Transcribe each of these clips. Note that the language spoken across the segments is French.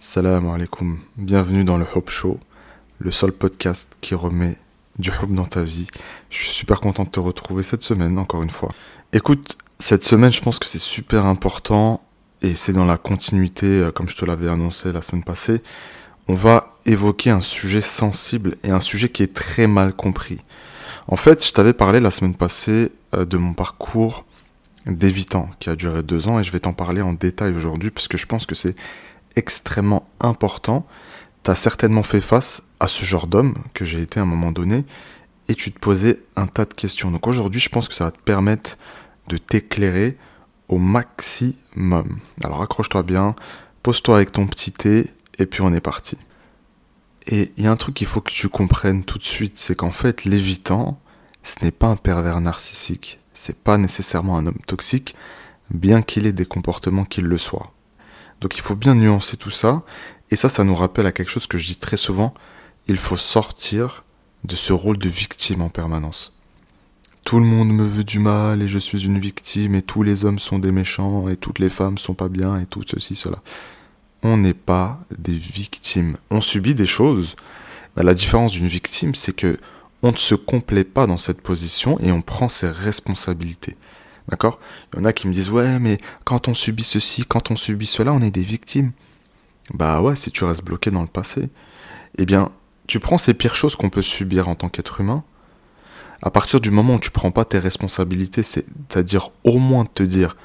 Salam alaikum, bienvenue dans le Hope Show, le seul podcast qui remet du hope dans ta vie. Je suis super content de te retrouver cette semaine, encore une fois. Écoute, cette semaine, je pense que c'est super important et c'est dans la continuité, euh, comme je te l'avais annoncé la semaine passée. On va évoquer un sujet sensible et un sujet qui est très mal compris. En fait, je t'avais parlé la semaine passée euh, de mon parcours d'évitant qui a duré deux ans et je vais t'en parler en détail aujourd'hui puisque je pense que c'est extrêmement important. Tu as certainement fait face à ce genre d'homme que j'ai été à un moment donné et tu te posais un tas de questions. Donc aujourd'hui, je pense que ça va te permettre de t'éclairer au maximum. Alors accroche-toi bien, pose-toi avec ton petit thé et puis on est parti. Et il y a un truc qu'il faut que tu comprennes tout de suite, c'est qu'en fait, l'évitant, ce n'est pas un pervers narcissique, c'est pas nécessairement un homme toxique, bien qu'il ait des comportements qu'il le soit. Donc il faut bien nuancer tout ça, et ça, ça nous rappelle à quelque chose que je dis très souvent, il faut sortir de ce rôle de victime en permanence. Tout le monde me veut du mal et je suis une victime et tous les hommes sont des méchants et toutes les femmes sont pas bien et tout ceci, cela. On n'est pas des victimes. On subit des choses. la différence d'une victime, c'est que on ne se complaît pas dans cette position et on prend ses responsabilités. D'accord? Il y en a qui me disent Ouais, mais quand on subit ceci, quand on subit cela, on est des victimes. Bah ouais, si tu restes bloqué dans le passé, eh bien, tu prends ces pires choses qu'on peut subir en tant qu'être humain. À partir du moment où tu prends pas tes responsabilités, c'est-à-dire au moins te dire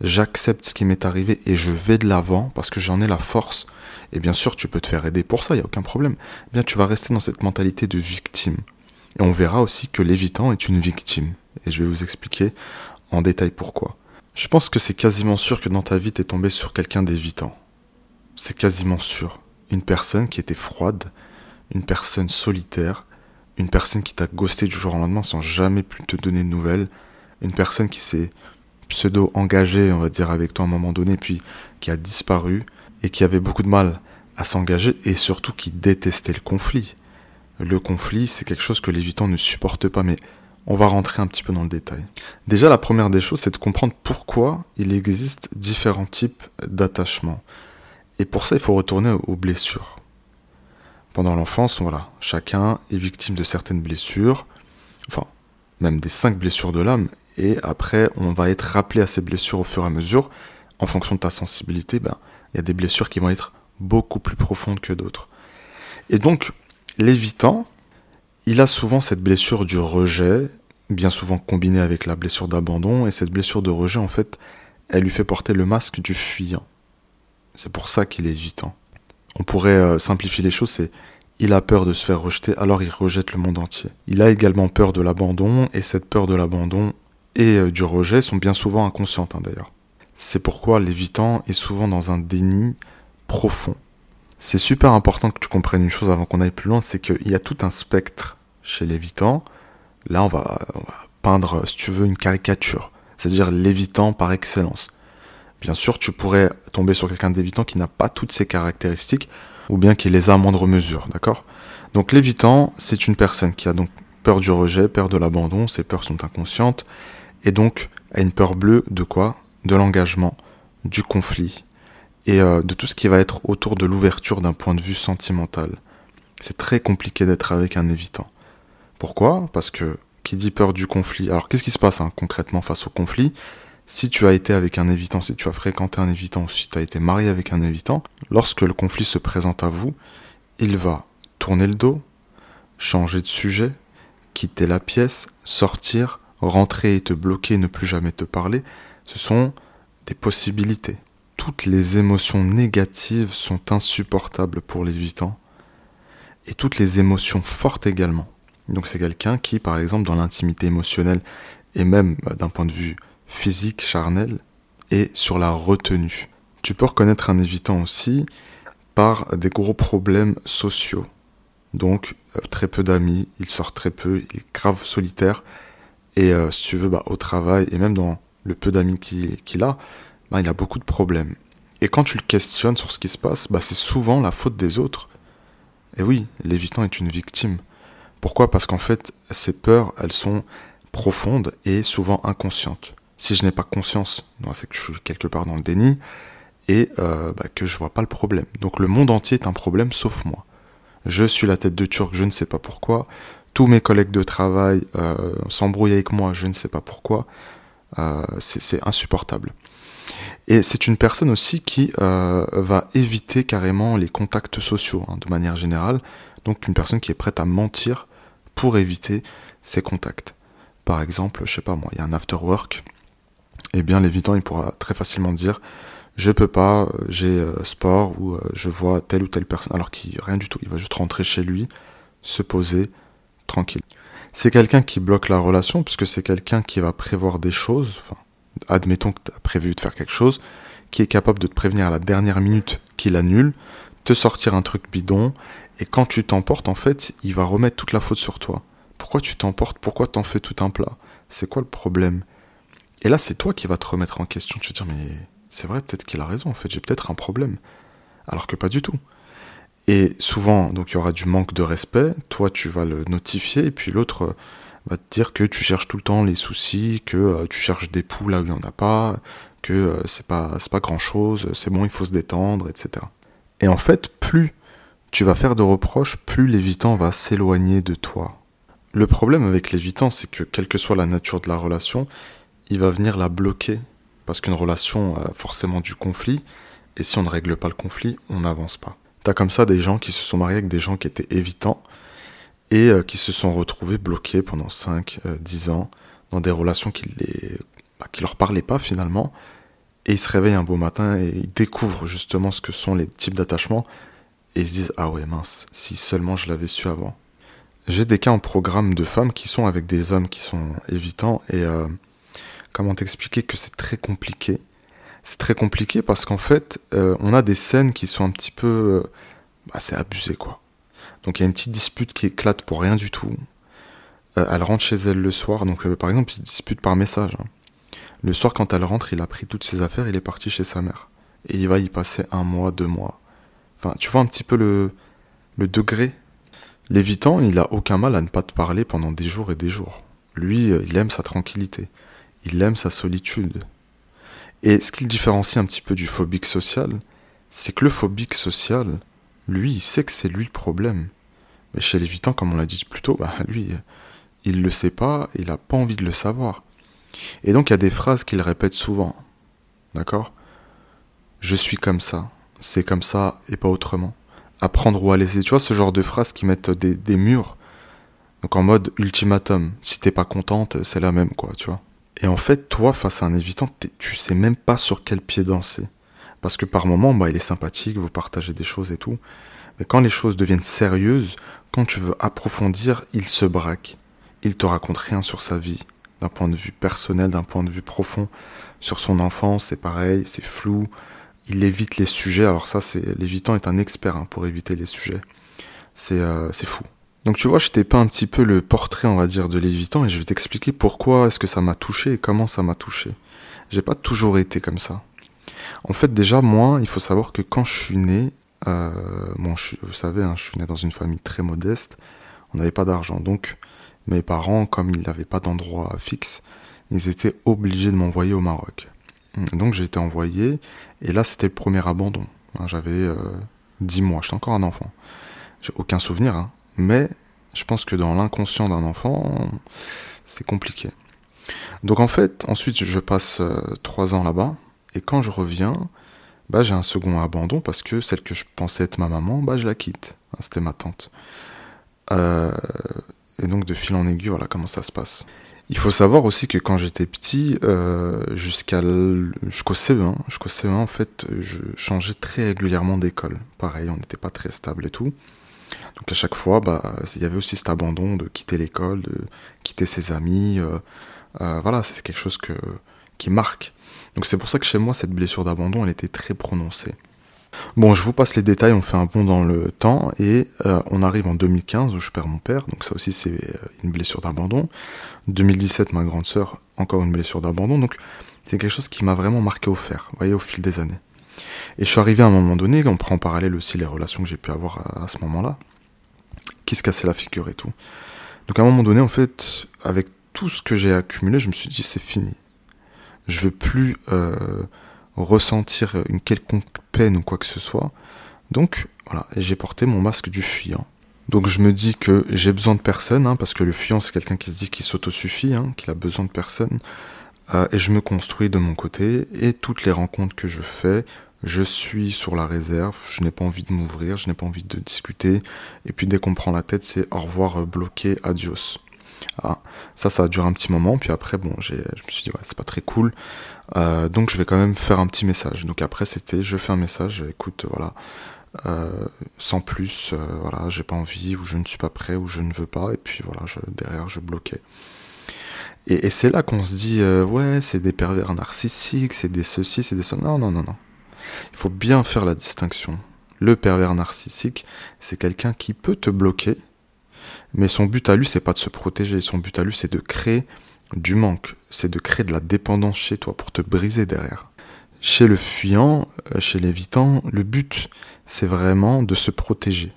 j'accepte ce qui m'est arrivé et je vais de l'avant parce que j'en ai la force. Et bien sûr, tu peux te faire aider pour ça, il n'y a aucun problème. Eh bien, tu vas rester dans cette mentalité de victime. Et on verra aussi que l'évitant est une victime. Et je vais vous expliquer en détail pourquoi. Je pense que c'est quasiment sûr que dans ta vie, tu es tombé sur quelqu'un d'évitant. C'est quasiment sûr. Une personne qui était froide, une personne solitaire, une personne qui t'a ghosté du jour au lendemain sans jamais plus te donner de nouvelles, une personne qui s'est pseudo-engagée, on va dire, avec toi à un moment donné, puis qui a disparu et qui avait beaucoup de mal à s'engager et surtout qui détestait le conflit. Le conflit, c'est quelque chose que l'évitant ne supporte pas, mais on va rentrer un petit peu dans le détail. Déjà, la première des choses, c'est de comprendre pourquoi il existe différents types d'attachements. Et pour ça, il faut retourner aux blessures. Pendant l'enfance, voilà, chacun est victime de certaines blessures, enfin, même des cinq blessures de l'âme, et après, on va être rappelé à ces blessures au fur et à mesure. En fonction de ta sensibilité, ben, il y a des blessures qui vont être beaucoup plus profondes que d'autres. Et donc, l'évitant, il a souvent cette blessure du rejet, bien souvent combinée avec la blessure d'abandon, et cette blessure de rejet, en fait, elle lui fait porter le masque du fuyant. C'est pour ça qu'il est évitant. On pourrait euh, simplifier les choses, c'est il a peur de se faire rejeter, alors il rejette le monde entier. Il a également peur de l'abandon, et cette peur de l'abandon et euh, du rejet sont bien souvent inconscientes hein, d'ailleurs. C'est pourquoi l'évitant est souvent dans un déni profond. C'est super important que tu comprennes une chose avant qu'on aille plus loin, c'est qu'il y a tout un spectre chez l'évitant. Là, on va, peindre, si tu veux, une caricature, c'est-à-dire l'évitant par excellence. Bien sûr, tu pourrais tomber sur quelqu'un d'évitant qui n'a pas toutes ces caractéristiques, ou bien qui les a à moindre mesure, d'accord? Donc l'évitant, c'est une personne qui a donc peur du rejet, peur de l'abandon, ses peurs sont inconscientes, et donc a une peur bleue de quoi? De l'engagement, du conflit, et euh, de tout ce qui va être autour de l'ouverture d'un point de vue sentimental. C'est très compliqué d'être avec un évitant. Pourquoi? Parce que qui dit peur du conflit? Alors qu'est-ce qui se passe hein, concrètement face au conflit? Si tu as été avec un évitant, si tu as fréquenté un évitant, ou si tu as été marié avec un évitant, lorsque le conflit se présente à vous, il va tourner le dos, changer de sujet, quitter la pièce, sortir, rentrer et te bloquer, ne plus jamais te parler. Ce sont des possibilités toutes les émotions négatives sont insupportables pour l'évitant et toutes les émotions fortes également. Donc c'est quelqu'un qui, par exemple, dans l'intimité émotionnelle et même bah, d'un point de vue physique, charnel, est sur la retenue. Tu peux reconnaître un évitant aussi par des gros problèmes sociaux. Donc euh, très peu d'amis, il sort très peu, il est grave solitaire. Et euh, si tu veux, bah, au travail et même dans le peu d'amis qu'il a, bah, il a beaucoup de problèmes. Et quand tu le questionnes sur ce qui se passe, bah, c'est souvent la faute des autres. Et oui, l'évitant est une victime. Pourquoi? Parce qu'en fait, ces peurs, elles sont profondes et souvent inconscientes. Si je n'ai pas conscience, c'est que je suis quelque part dans le déni, et euh, bah, que je vois pas le problème. Donc le monde entier est un problème sauf moi. Je suis la tête de turc, je ne sais pas pourquoi. Tous mes collègues de travail euh, s'embrouillent avec moi, je ne sais pas pourquoi. Euh, c'est insupportable. Et c'est une personne aussi qui va éviter carrément les contacts sociaux, hein, de manière générale. Donc une personne qui est prête à mentir pour éviter ses contacts. Par exemple, je sais pas moi, il y a un after work, et eh bien l'évitant il pourra très facilement dire je peux pas, euh, j'ai euh, sport ou euh, je vois telle ou telle personne, alors qu'il rien du tout, il va juste rentrer chez lui, se poser tranquille. C'est quelqu'un qui bloque la relation puisque c'est quelqu'un qui va prévoir des choses, enfin, admettons que tu as prévu de faire quelque chose, qui est capable de te prévenir à la dernière minute qu'il annule, te sortir un truc bidon, et quand tu t'emportes, en fait, il va remettre toute la faute sur toi. Pourquoi tu t'emportes? Pourquoi t'en fais tout un plat? C'est quoi le problème? Et là, c'est toi qui vas te remettre en question. Tu vas te dire, mais c'est vrai, peut-être qu'il a raison, en fait, j'ai peut-être un problème. Alors que pas du tout. Et souvent, donc il y aura du manque de respect, toi tu vas le notifier, et puis l'autre va te dire que tu cherches tout le temps les soucis, que euh, tu cherches des poux là où il n'y en a pas, que euh, c'est pas, pas grand chose, c'est bon, il faut se détendre, etc. Et en fait, plus tu vas faire de reproches, plus l'évitant va s'éloigner de toi. Le problème avec l'évitant, c'est que quelle que soit la nature de la relation, il va venir la bloquer parce qu'une relation a forcément du conflit, et si on ne règle pas le conflit, on n'avance pas. T'as comme ça des gens qui se sont mariés avec des gens qui étaient évitants, et euh, qui se sont retrouvés bloqués pendant 5, 10 euh, ans, dans des relations qui, les, bah, leur parlaient pas finalement, et ils se réveillent un beau matin et ils découvrent justement ce que sont les types d'attachements, et ils se disent Ah ouais mince, si seulement je l'avais su avant. J'ai des cas en programme de femmes qui sont avec des hommes qui sont évitants, et euh, comment t'expliquer que c'est très compliqué? C'est très compliqué parce qu'en fait, on a des scènes qui sont un petit peu... Euh, bah, c'est abusé, quoi. Donc il y a une petite dispute qui éclate pour rien du tout. Euh, elle rentre chez elle le soir, donc par exemple, ils se disputent par message. Hein. Le soir, quand elle rentre, il a pris toutes ses affaires, il est parti chez sa mère. Et il va y passer un mois, deux mois. Enfin, tu vois un petit peu le, le degré. L'évitant, il a aucun mal à ne pas te parler pendant des jours et des jours. Lui, il aime sa tranquillité il aime sa solitude. Et ce qui le différencie un petit peu du phobique social, c'est que le phobique social, lui, il sait que c'est lui le problème. Mais chez l'évitant, comme on l'a dit plus tôt, bah, lui, il le sait pas, il n'a pas envie de le savoir. Et donc il y a des phrases qu'il répète souvent. D'accord? Je suis comme ça, c'est comme ça et pas autrement. Apprendre ou à laisser. Tu vois ce genre de phrases qui mettent des, des murs. Donc en mode ultimatum. Si t'es pas contente, c'est la même, quoi, tu vois. Et en fait, toi, face à un évitant, tu sais même pas sur quel pied danser. Parce que par moments, bah, il est sympathique, vous partagez des choses et tout. Mais quand les choses deviennent sérieuses, quand tu veux approfondir, il se braque. Il te raconte rien sur sa vie, d'un point de vue personnel, d'un point de vue profond. Sur son enfance, c'est pareil, c'est flou. Il évite les sujets. Alors ça, c'est l'évitant est un expert hein, pour éviter les sujets. C'est euh, fou. Donc tu vois, je t'ai peint un petit peu le portrait, on va dire, de l'évitant et je vais t'expliquer pourquoi est-ce que ça m'a touché et comment ça m'a touché. J'ai pas toujours été comme ça. En fait, déjà, moi, il faut savoir que quand je suis né, euh, vous savez, hein, je suis né dans une famille très modeste, on n'avait pas d'argent. Donc, mes parents, comme ils n'avaient pas d'endroit fixe, ils étaient obligés de m'envoyer au Maroc. Donc j'ai été envoyé, et là c'était le premier abandon. Hein, j'avais euh, 10 mois, j'étais encore un enfant. J'ai aucun souvenir, hein. Mais je pense que dans l'inconscient d'un enfant, c'est compliqué. Donc en fait, ensuite je passe euh, trois ans là-bas, et quand je reviens, bah, j'ai un second abandon parce que celle que je pensais être ma maman, bah, je la quitte. Hein, c'était ma tante. Euh, et donc de fil en aiguille, voilà comment ça se passe. Il faut savoir aussi que quand j'étais petit, euh, jusqu'à jusqu'au CE1, jusqu'au CE1 en fait, je changeais très régulièrement d'école. Pareil, on n'était pas très stable et tout. Donc à chaque fois, bah, il y avait aussi cet abandon de quitter l'école, de quitter ses amis. Euh, voilà, c'est quelque chose qui marque. Donc c'est pour ça que chez moi, cette blessure d'abandon, elle était très prononcée. Bon, je vous passe les détails, on fait un bond dans le temps et euh, on arrive en 2015 où je perds mon père, donc ça aussi c'est une blessure d'abandon. 2017, ma grande sœur, encore une blessure d'abandon, donc c'est quelque chose qui m'a vraiment marqué au fer, vous voyez, au fil des années. Et je suis arrivé à un moment donné, on prend en parallèle aussi les relations que j'ai pu avoir à, ce moment-là, qui se cassait la figure et tout. Donc à un moment donné, en fait, avec tout ce que j'ai accumulé, je me suis dit c'est fini. Je veux plus euh, ressentir une quelconque peine ou quoi que ce soit. Donc voilà, j'ai porté mon masque du fuyant. Donc je me dis que j'ai besoin de personne, hein, parce que le fuyant c'est quelqu'un qui se dit qu'il s'autosuffit, hein, qu'il a besoin de personne. Euh, et je me construis de mon côté, et toutes les rencontres que je fais, je suis sur la réserve, je n'ai pas envie de m'ouvrir, je n'ai pas envie de discuter, et puis dès qu'on prend la tête, c'est au revoir euh, bloqué, adios. Ah, ça, ça a duré un petit moment, puis après, bon, je me suis dit, ouais, c'est pas très cool, euh, donc je vais quand même faire un petit message. Donc après, c'était, je fais un message, écoute, voilà, euh, sans plus, euh, voilà, j'ai pas envie, ou je ne suis pas prêt, ou je ne veux pas, et puis voilà, derrière, je bloquais. Et, et c'est là qu'on se dit, ouais, c'est des pervers narcissiques, c'est des ceci, c'est des cela. Non, non, non, non. Il faut bien faire la distinction. Le pervers narcissique, c'est quelqu'un qui peut te bloquer, mais son but à lui, c'est pas de se protéger. Son but à lui, c'est de créer du manque. C'est de créer de la dépendance chez toi pour te briser derrière. Chez le fuyant, euh, chez l'évitant, le but, c'est vraiment de se protéger.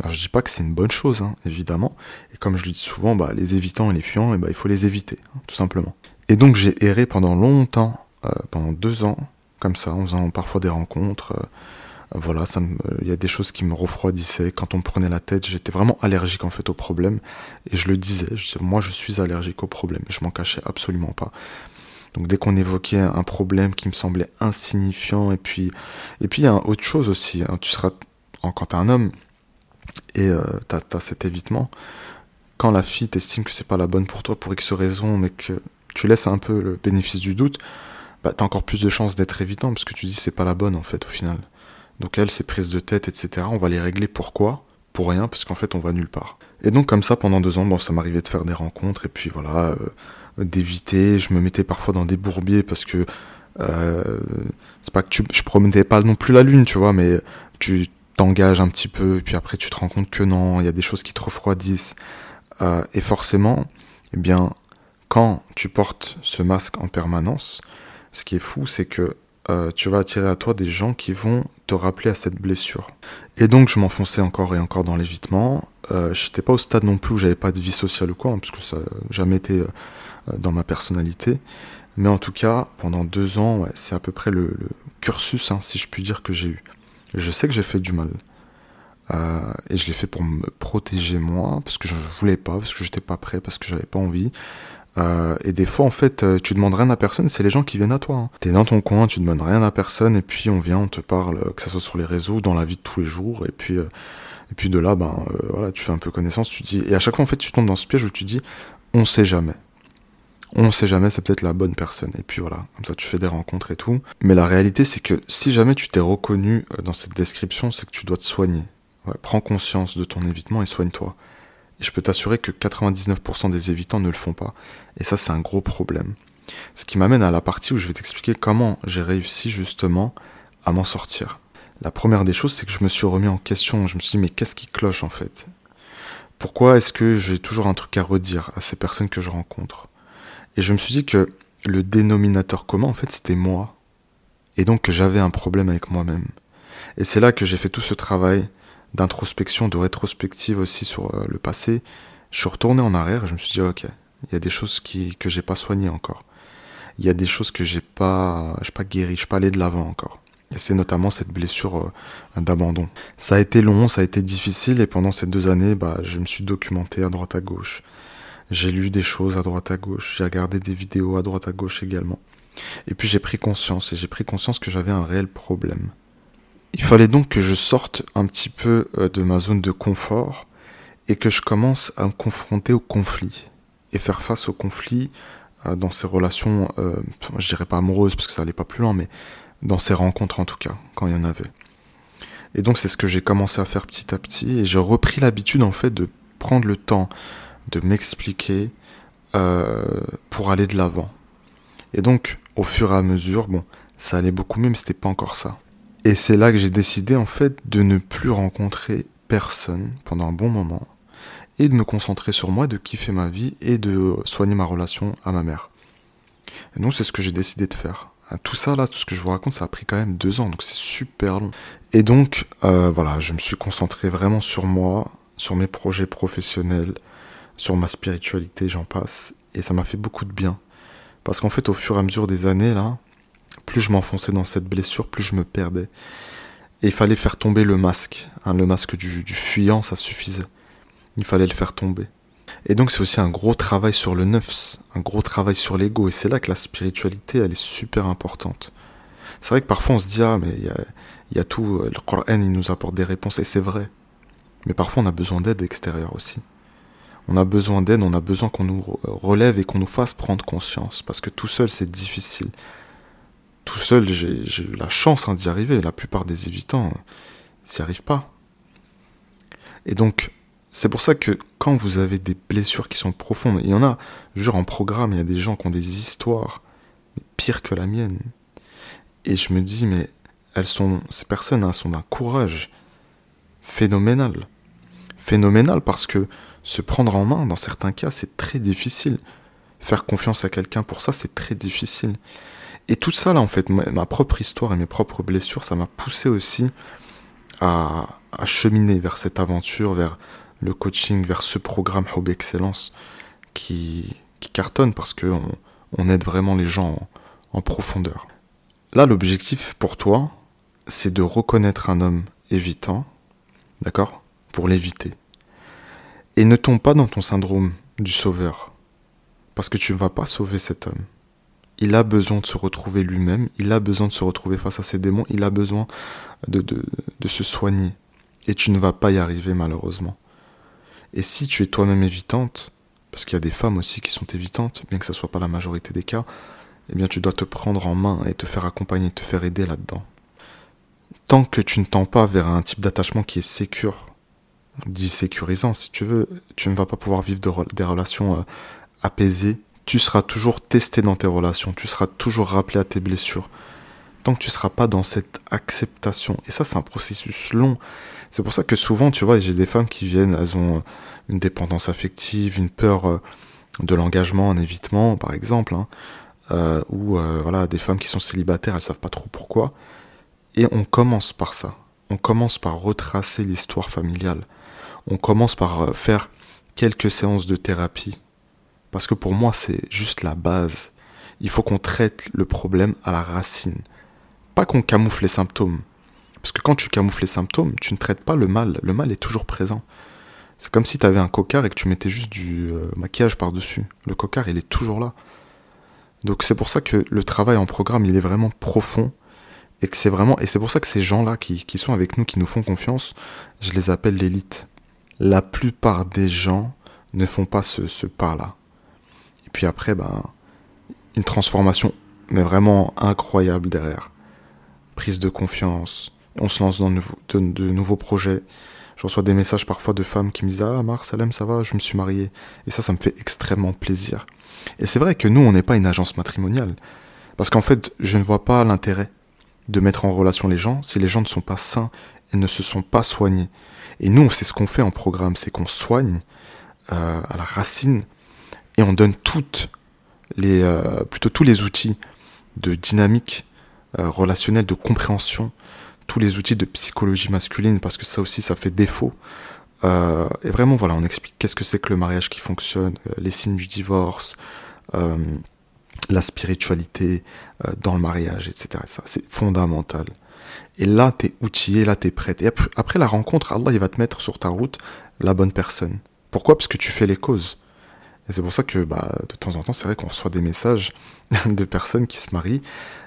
Alors je dis pas que c'est une bonne chose, hein, évidemment. Et comme je le dis souvent, bah, les évitants et les fuyants, eh bah, il faut les éviter, hein, tout simplement. Et donc j'ai erré pendant longtemps, euh, pendant deux ans, comme ça, en faisant parfois des rencontres. Euh, voilà, il y a des choses qui me refroidissaient. Quand on me prenait la tête, j'étais vraiment allergique en fait au problème. Et je le disais, moi je suis allergique au problème. Je m'en cachais absolument pas. Donc dès qu'on évoquait un problème qui me semblait insignifiant, et puis et puis il y a autre chose aussi. Hein. tu seras quand t'es un homme et euh, t'as as cet évitement. Quand la fille t'estime que c'est pas la bonne pour toi pour X raison, mais que tu laisses un peu le bénéfice du doute, bah t'as encore plus de chances d'être évitant parce que tu dis c'est pas la bonne en fait au final. Donc elle, ses prises de tête, etc., on va les régler pourquoi? Pour rien, parce qu'en fait, on va nulle part. Et donc comme ça, pendant deux ans, bon, ça m'arrivait de faire des rencontres, et puis voilà, euh, d'éviter. Je me mettais parfois dans des bourbiers, parce que euh, c'est pas que tu, je promettais pas non plus la lune, tu vois, mais tu t'engages un petit peu, et puis après tu te rends compte que non, il y a des choses qui te refroidissent. Euh, et forcément, eh bien, quand tu portes ce masque en permanence, ce qui est fou, c'est que euh, tu vas attirer à toi des gens qui vont te rappeler à cette blessure. Et donc je m'enfonçais encore et encore dans l'évitement. Euh, je n'étais pas au stade non plus où j'avais pas de vie sociale ou quoi, hein, parce que ça n'a jamais été euh, dans ma personnalité. Mais en tout cas, pendant deux ans, c'est à peu près le, cursus, hein, si je puis dire, que j'ai eu. Je sais que j'ai fait du mal. et je l'ai fait pour me protéger moi, parce que je ne voulais pas, parce que j'étais pas prêt, parce que j'avais pas envie. Euh, et des fois, en fait, euh, tu demandes rien à personne, c'est les gens qui viennent à toi. Hein. T'es dans ton coin, tu demandes rien à personne, et puis on vient, on te parle, euh, que ça soit sur les réseaux, dans la vie de tous les jours, et puis, et puis de là, ben voilà, tu fais un peu connaissance, tu dis, et à chaque fois, en fait, tu tombes dans ce piège où tu dis, on sait jamais. On sait jamais, c'est peut-être la bonne personne. Et puis voilà, comme ça tu fais des rencontres et tout. Mais la réalité, c'est que si jamais tu t'es reconnu dans cette description, c'est que tu dois te soigner. Prends conscience de ton évitement et soigne-toi. Et je peux t'assurer que 99% des évitants ne le font pas. Et ça, c'est un gros problème. Ce qui m'amène à la partie où je vais t'expliquer comment j'ai réussi justement à m'en sortir. La première des choses, c'est que je me suis remis en question. Je me suis dit, mais qu'est-ce qui cloche en fait? Pourquoi est-ce que j'ai toujours un truc à redire à ces personnes que je rencontre? Et je me suis dit que le dénominateur commun, en fait, c'était moi. Et donc que j'avais un problème avec moi-même. Et c'est là que j'ai fait tout ce travail d'introspection, de rétrospective aussi sur euh, le passé, je suis retourné en arrière et je me suis dit, ok, il y a des choses qui, que j'ai pas soignées encore. Il y a des choses que j'ai pas, pas guéri, je suis pas allé de l'avant encore. Et c'est notamment cette blessure euh, d'abandon. Ça a été long, ça a été difficile, et pendant ces deux années, bah, je me suis documenté à droite à gauche. J'ai lu des choses à droite à gauche, j'ai regardé des vidéos à droite à gauche également. Et puis j'ai pris conscience, et j'ai pris conscience que j'avais un réel problème. Il fallait donc que je sorte un petit peu euh, de ma zone de confort et que je commence à me confronter au conflit et faire face au conflit euh, dans ces relations, euh, je dirais pas amoureuses parce que ça allait pas plus loin, mais dans ces rencontres en tout cas, quand il y en avait. Et donc c'est ce que j'ai commencé à faire petit à petit et j'ai repris l'habitude en fait de prendre le temps de m'expliquer pour aller de l'avant. Et donc au fur et à mesure, bon, ça allait beaucoup mieux, mais c'était pas encore ça. Et c'est là que j'ai décidé en fait de ne plus rencontrer personne pendant un bon moment et de me concentrer sur moi, de kiffer ma vie et de soigner ma relation à ma mère. Et donc c'est ce que j'ai décidé de faire. Tout ça là, tout ce que je vous raconte, ça a pris quand même deux ans, donc c'est super long. Et donc euh, voilà, je me suis concentré vraiment sur moi, sur mes projets professionnels, sur ma spiritualité, j'en passe, et ça m'a fait beaucoup de bien. Parce qu'en fait, au fur et à mesure des années là, plus je m'enfonçais dans cette blessure, plus je me perdais. Et il fallait faire tomber le masque. Hein, le masque du, fuyant, ça suffisait. Il fallait le faire tomber. Et donc c'est aussi un gros travail sur le neuf, un gros travail sur l'ego. Et c'est là que la spiritualité, elle est super importante. C'est vrai que parfois on se dit, ah mais il y a, tout, le Coran, il nous apporte des réponses, et c'est vrai. Mais parfois on a besoin d'aide extérieure aussi. On a besoin d'aide, on a besoin qu'on nous relève et qu'on nous fasse prendre conscience. Parce que tout seul, c'est difficile. Tout seul, j'ai eu la chance hein, d'y arriver. La plupart des évitants, n'y arrivent pas. Et donc, c'est pour ça que quand vous avez des blessures qui sont profondes, il y en a, je en programme, il y a des gens qui ont des histoires pires que la mienne. Et je me dis, mais elles sont, ces personnes elles sont d'un courage phénoménal. Phénoménal parce que se prendre en main, dans certains cas, c'est très difficile. Faire confiance à quelqu'un pour ça, c'est très difficile. Et tout ça, là, en fait, ma, propre histoire et mes propres blessures, ça m'a poussé aussi à, cheminer vers cette aventure, vers le coaching vers ce programme Hobby Excellence qui, cartonne parce qu'on on aide vraiment les gens en, profondeur. Là, l'objectif pour toi, c'est de reconnaître un homme évitant, d'accord Pour l'éviter. Et ne tombe pas dans ton syndrome du sauveur, parce que tu ne vas pas sauver cet homme. Il a besoin de se retrouver lui-même, il a besoin de se retrouver face à ses démons, il a besoin de, se soigner. Et tu ne vas pas y arriver malheureusement. Et si tu es toi-même évitante, parce qu'il y a des femmes aussi qui sont évitantes, bien que ce ne soit pas la majorité des cas, eh bien tu dois te prendre en main et te faire accompagner, te faire aider là-dedans. Tant que tu ne tends pas vers un type d'attachement qui est sécure, dit sécurisant si tu veux, tu ne vas pas pouvoir vivre des relations euh, apaisées. Tu seras toujours testé dans tes relations, tu seras toujours rappelé à tes blessures. Tant que tu ne seras pas dans cette acceptation, et ça c'est un processus long, c'est pour ça que souvent, tu vois, j'ai des femmes qui viennent, elles ont une dépendance affective, une peur euh, de l'engagement, un évitement, par exemple, hein, euh, ou euh, voilà, des femmes qui sont célibataires, elles savent pas trop pourquoi. Et on commence par ça. On commence par retracer l'histoire familiale. On commence par faire quelques séances de thérapie. Parce que pour moi, c'est juste la base. Il faut qu'on traite le problème à la racine. Pas qu'on camoufle les symptômes. Parce que quand tu camoufles les symptômes, tu ne traites pas le mal. Le mal est toujours présent. C'est comme si tu avais un cocard et que tu mettais juste du euh, maquillage par-dessus. Le cocard, il est toujours là. Donc c'est pour ça que le travail en programme, il est vraiment profond. Et que c'est vraiment. Et c'est pour ça que ces gens-là qui, sont avec nous, qui nous font confiance, je les appelle l'élite. La plupart des gens ne font pas ce, ce pas-là. Puis après, ben, une transformation, mais vraiment incroyable derrière. Prise de confiance, on se lance dans de, nouveaux projets. Je reçois des messages parfois de femmes qui me disent Ah, Marc, ça va, je me suis marié. Et ça, ça me fait extrêmement plaisir. Et c'est vrai que nous, on n'est pas une agence matrimoniale. Parce qu'en fait, je ne vois pas l'intérêt de mettre en relation les gens si les gens ne sont pas sains et ne se sont pas soignés. Et nous, c'est ce qu'on fait en programme, c'est qu'on soigne euh, à la racine et on donne toutes les, euh, plutôt tous les outils de dynamique euh, relationnelle, de compréhension, tous les outils de psychologie masculine, parce que ça aussi, ça fait défaut. Euh, et vraiment, voilà, on explique qu'est-ce que c'est que le mariage qui fonctionne, les signes du divorce, la spiritualité dans le mariage, etc. Ça, c'est fondamental. Et là, tu es outillé, là, tu es prête. Et après, la rencontre, Allah, il va te mettre sur ta route la bonne personne. Pourquoi? Parce que tu fais les causes. Et c'est pour ça que bah, de temps en temps, c'est vrai qu'on reçoit des messages de personnes qui se marient.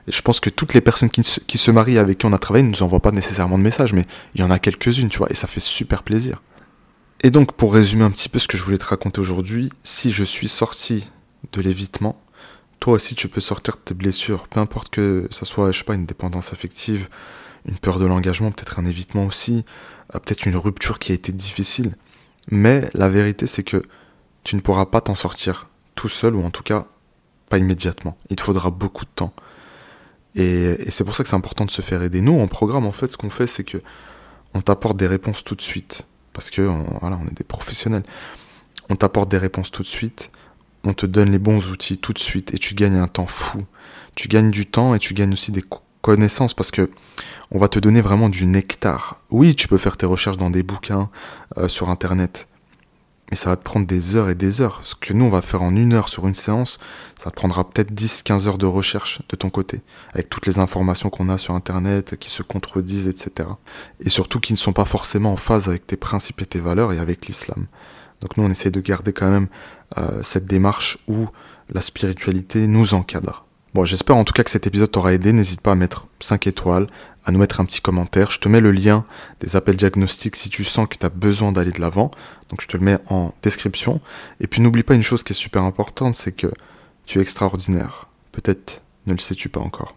Et je pense que toutes les personnes qui se, marient avec qui on a travaillé ne nous envoient pas nécessairement de messages, mais il y en a quelques-unes, tu vois, et ça fait super plaisir. Et donc, pour résumer un petit peu ce que je voulais te raconter aujourd'hui, si je suis sorti de l'évitement, toi aussi tu peux sortir de tes blessures, peu importe que ça soit, je sais pas, une dépendance affective, une peur de l'engagement, peut-être un évitement aussi, euh, peut-être une rupture qui a été difficile. Mais la vérité, c'est que tu ne pourras pas t'en sortir tout seul, ou en tout cas pas immédiatement. Il te faudra beaucoup de temps. Et, c'est pour ça que c'est important de se faire aider. Nous, en programme, en fait, ce qu'on fait, c'est que on t'apporte des réponses tout de suite. Parce que voilà, on est des professionnels. On t'apporte des réponses tout de suite. On te donne les bons outils tout de suite. Et tu gagnes un temps fou. Tu gagnes du temps et tu gagnes aussi des connaissances parce que on va te donner vraiment du nectar. Oui, tu peux faire tes recherches dans des bouquins euh, sur internet. Mais ça va te prendre des heures et des heures. Ce que nous, on va faire en une heure sur une séance, ça te prendra peut-être 10-15 heures de recherche de ton côté, avec toutes les informations qu'on a sur Internet, qui se contredisent, etc. Et surtout qui ne sont pas forcément en phase avec tes principes et tes valeurs et avec l'islam. Donc nous, on essaie de garder quand même euh, cette démarche où la spiritualité nous encadre. Bon, j'espère en tout cas que cet épisode t'aura aidé. N'hésite pas à mettre 5 étoiles, à nous mettre un petit commentaire. Je te mets le lien des appels diagnostiques si tu sens que tu as besoin d'aller de l'avant. Donc je te le mets en description. Et puis n'oublie pas une chose qui est super importante, c'est que tu es extraordinaire. Peut-être ne le sais-tu pas encore.